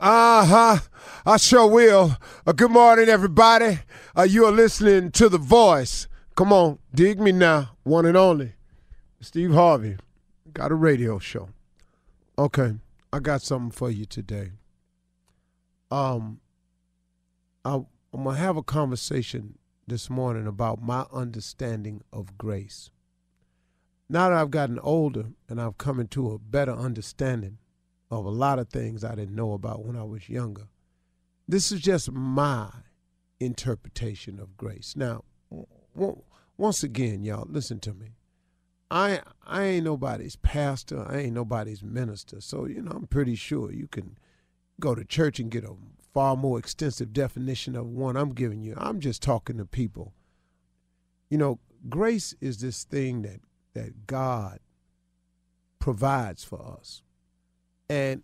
Uh huh. I sure will. Uh, good morning, everybody. Uh, you are listening to The Voice. Come on, dig me now. One and only. Steve Harvey. Got a radio show. Okay, I got something for you today. Um, I, I'm gonna have a conversation this morning about my understanding of grace. Now that I've gotten older and I've come into a better understanding of a lot of things I didn't know about when I was younger, this is just my interpretation of grace. Now, once again, y'all, listen to me. I I ain't nobody's pastor. I ain't nobody's minister. So you know, I'm pretty sure you can go to church and get a far more extensive definition of one I'm giving you. I'm just talking to people. You know, grace is this thing that that God provides for us. And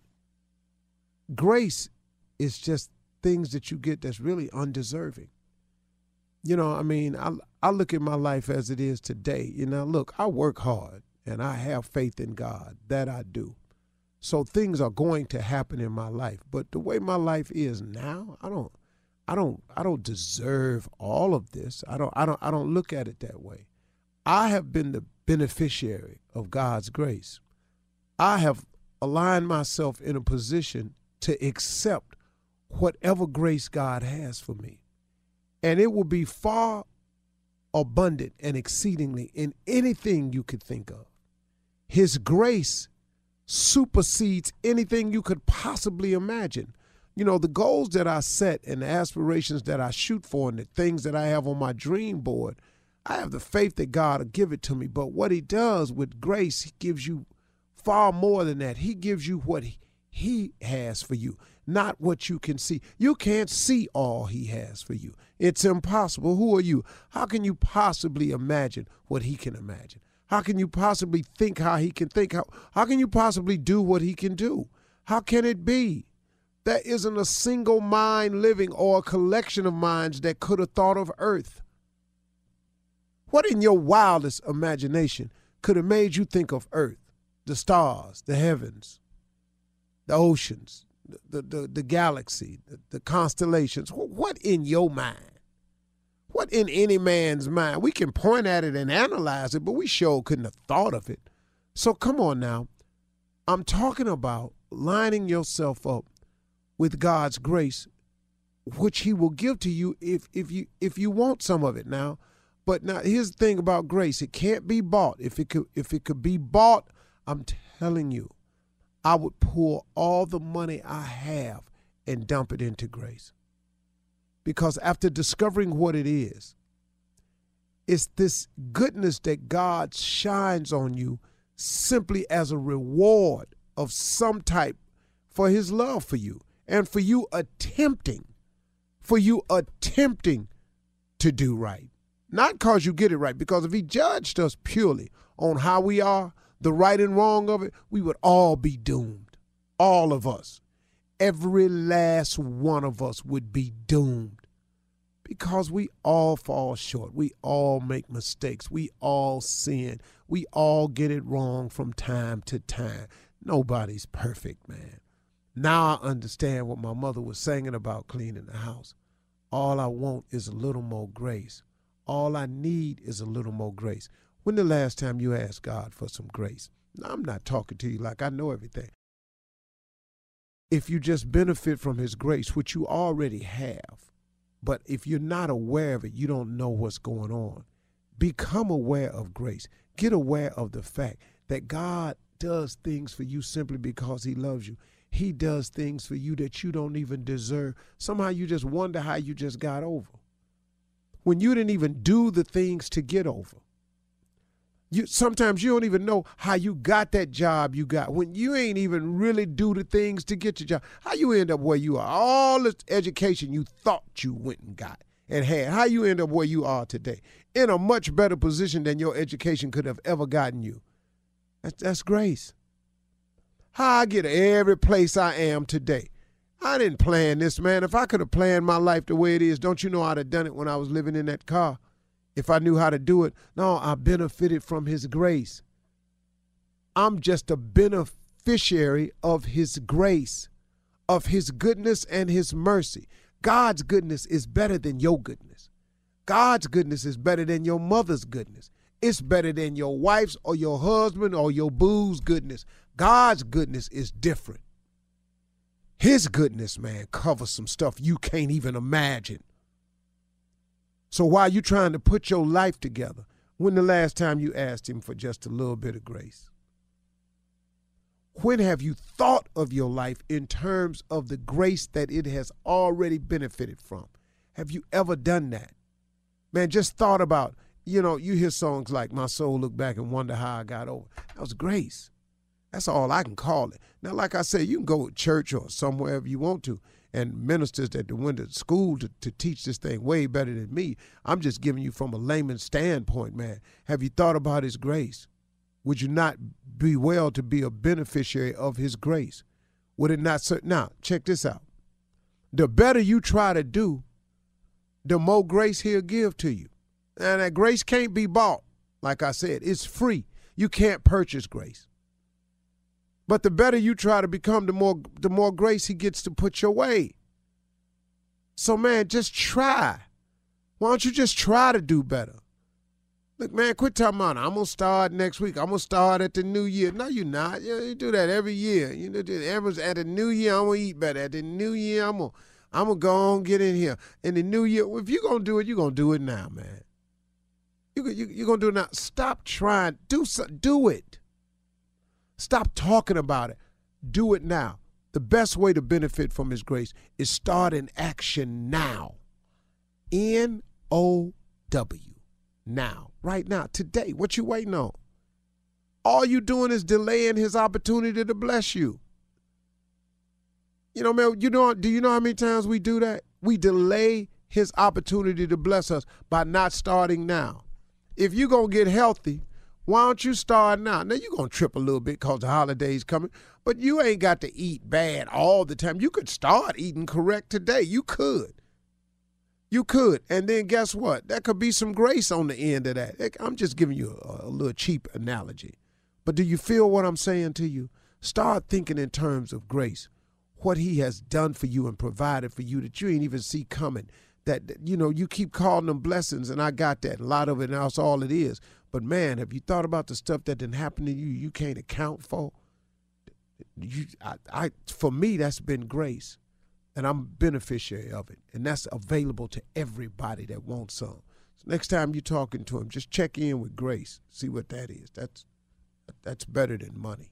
grace is just things that you get that's really undeserving. You know, I mean, I I look at my life as it is today. You know, look, I work hard and I have faith in God. That I do. So things are going to happen in my life. But the way my life is now, I don't I don't I don't deserve all of this. I don't I don't I don't look at it that way. I have been the beneficiary of God's grace. I have aligned myself in a position to accept whatever grace God has for me. And it will be far abundant and exceedingly in anything you could think of. His grace supersedes anything you could possibly imagine. You know, the goals that I set and the aspirations that I shoot for and the things that I have on my dream board, I have the faith that God will give it to me. But what He does with grace, He gives you far more than that. He gives you what He has for you, not what you can see. You can't see all He has for you. It's impossible. Who are you? How can you possibly imagine what he can imagine? How can you possibly think how he can think? How, how can you possibly do what he can do? How can it be? There isn't a single mind living or a collection of minds that could have thought of earth. What in your wildest imagination could have made you think of earth, the stars, the heavens, the oceans, the, the, the, galaxy, the, the constellations. What in your mind? What in any man's mind? We can point at it and analyze it, but we sure couldn't have thought of it. So come on now. I'm talking about lining yourself up with God's grace, which He will give to you if if you if you want some of it now. But now here's the thing about grace: it can't be bought. If it could if it could be bought, I'm telling you, I would pour all the money I have and dump it into grace. Because after discovering what it is, it's this goodness that God shines on you simply as a reward of some type for his love for you and for you attempting, for you attempting to do right. Not because you get it right, because if he judged us purely on how we are, the right and wrong of it, we would all be doomed. All of us. Every last one of us would be doomed because we all fall short. We all make mistakes. We all sin. We all get it wrong from time to time. Nobody's perfect, man. Now I understand what my mother was singing about cleaning the house. All I want is a little more grace. All I need is a little more grace. When the last time you asked God for some grace? Now, I'm not talking to you like I know everything. If you just benefit from His grace, which you already have, but if you're not aware of it, you don't know what's going on. Become aware of grace. Get aware of the fact that God does things for you simply because He loves you. He does things for you that you don't even deserve. Somehow you just wonder how you just got over. When you didn't even do the things to get over. You sometimes you don't even know how you got that job you got when you ain't even really do the things to get your job. How you end up where you are? All the education you thought you went and got and had. How you end up where you are today in a much better position than your education could have ever gotten you. That's, that's grace. How I get every place I am today. I didn't plan this, man. If I could have planned my life the way it is, don't you know I'd have done it when I was living in that car? If I knew how to do it. No, I benefited from His grace. I'm just a beneficiary of His grace, of His goodness and His mercy. God's goodness is better than your goodness. God's goodness is better than your mother's goodness. It's better than your wife's or your husband or your boo's goodness. God's goodness is different. His goodness, man, covers some stuff you can't even imagine. So why are you're trying to put your life together, when the last time you asked him for just a little bit of grace? When have you thought of your life in terms of the grace that it has already benefited from? Have you ever done that? Man, just thought about, you know, you hear songs like My Soul Look Back and Wonder How I Got Over. That was grace. That's all I can call it. Now, like I said, you can go to church or somewhere if you want to and ministers that went to school to, to teach this thing way better than me. I'm just giving you from a layman's standpoint, man. Have you thought about his grace? Would you not be well to be a beneficiary of his grace? Would it not? Now, check this out. The better you try to do, the more grace he'll give to you. And that grace can't be bought. Like I said, it's free. You can't purchase grace. But the better you try to become, the more the more grace he gets to put your way. So man, just try. Why don't you just try to do better? Look, man, quit talking about I'm gonna start next week. I'm gonna start at the new year. No, you're not. You, you do that every year. You know, everyone's at the new year. I'm gonna eat better. At the new year, I'm gonna I'm gonna go on get in here. In the new year, if you're gonna do it, you're gonna do it now, man. You you you're gonna do it now. Stop trying. Do so, do it. Stop talking about it. Do it now. The best way to benefit from His grace is start in action now. N O W. Now. Right now. Today. What you waiting on? All you doing is delaying His opportunity to bless you. You know, man, you know, do you know how many times we do that? We delay his opportunity to bless us by not starting now. If you're going to get healthy, why don't you start now? Now you're gonna trip a little bit because the holidays coming, but you ain't got to eat bad all the time. You could start eating correct today. You could. You could. And then guess what? That could be some grace on the end of that. I'm just giving you a, a little cheap analogy. But do you feel what I'm saying to you? Start thinking in terms of grace. What he has done for you and provided for you that you ain't even see coming. That, you know, you keep calling them blessings, and I got that. A lot of it, and that's all it is. But man, have you thought about the stuff that didn't happen to you you can't account for? You, I, I, for me, that's been grace and I'm beneficiary of it. And that's available to everybody that wants some. So next time you're talking to him, just check in with Grace. See what that is. That's that's better than money.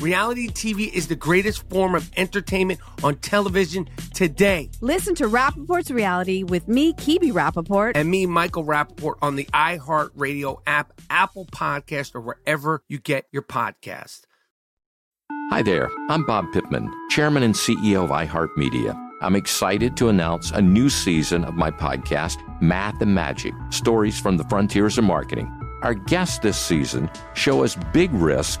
Reality TV is the greatest form of entertainment on television today. Listen to Rapaport's Reality with me, Kibi Rapaport, And me, Michael Rapaport, on the iHeartRadio app, Apple Podcast, or wherever you get your podcast. Hi there. I'm Bob Pittman, Chairman and CEO of iHeartMedia. I'm excited to announce a new season of my podcast, Math and Magic Stories from the Frontiers of Marketing. Our guests this season show us big risk